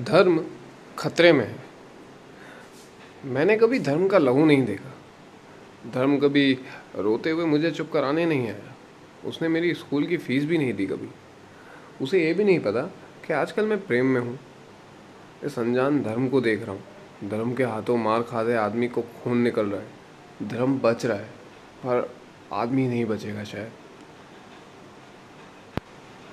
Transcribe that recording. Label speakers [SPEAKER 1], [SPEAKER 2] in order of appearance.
[SPEAKER 1] धर्म खतरे में है। मैंने कभी धर्म का लहू नहीं देखा। धर्म कभी रोते हुए मुझे चुप कराने नहीं आया। उसने मेरी स्कूल की फ़ीस भी नहीं दी कभी। उसे ये भी नहीं पता कि आजकल मैं प्रेम में हूँ। इस अनजान धर्म को देख रहा हूँ। धर्म के हाथों मार खाते आदमी को खून निकल रहा है। धर्म बच रहा है, पर आदमी नहीं बचेगा शायद।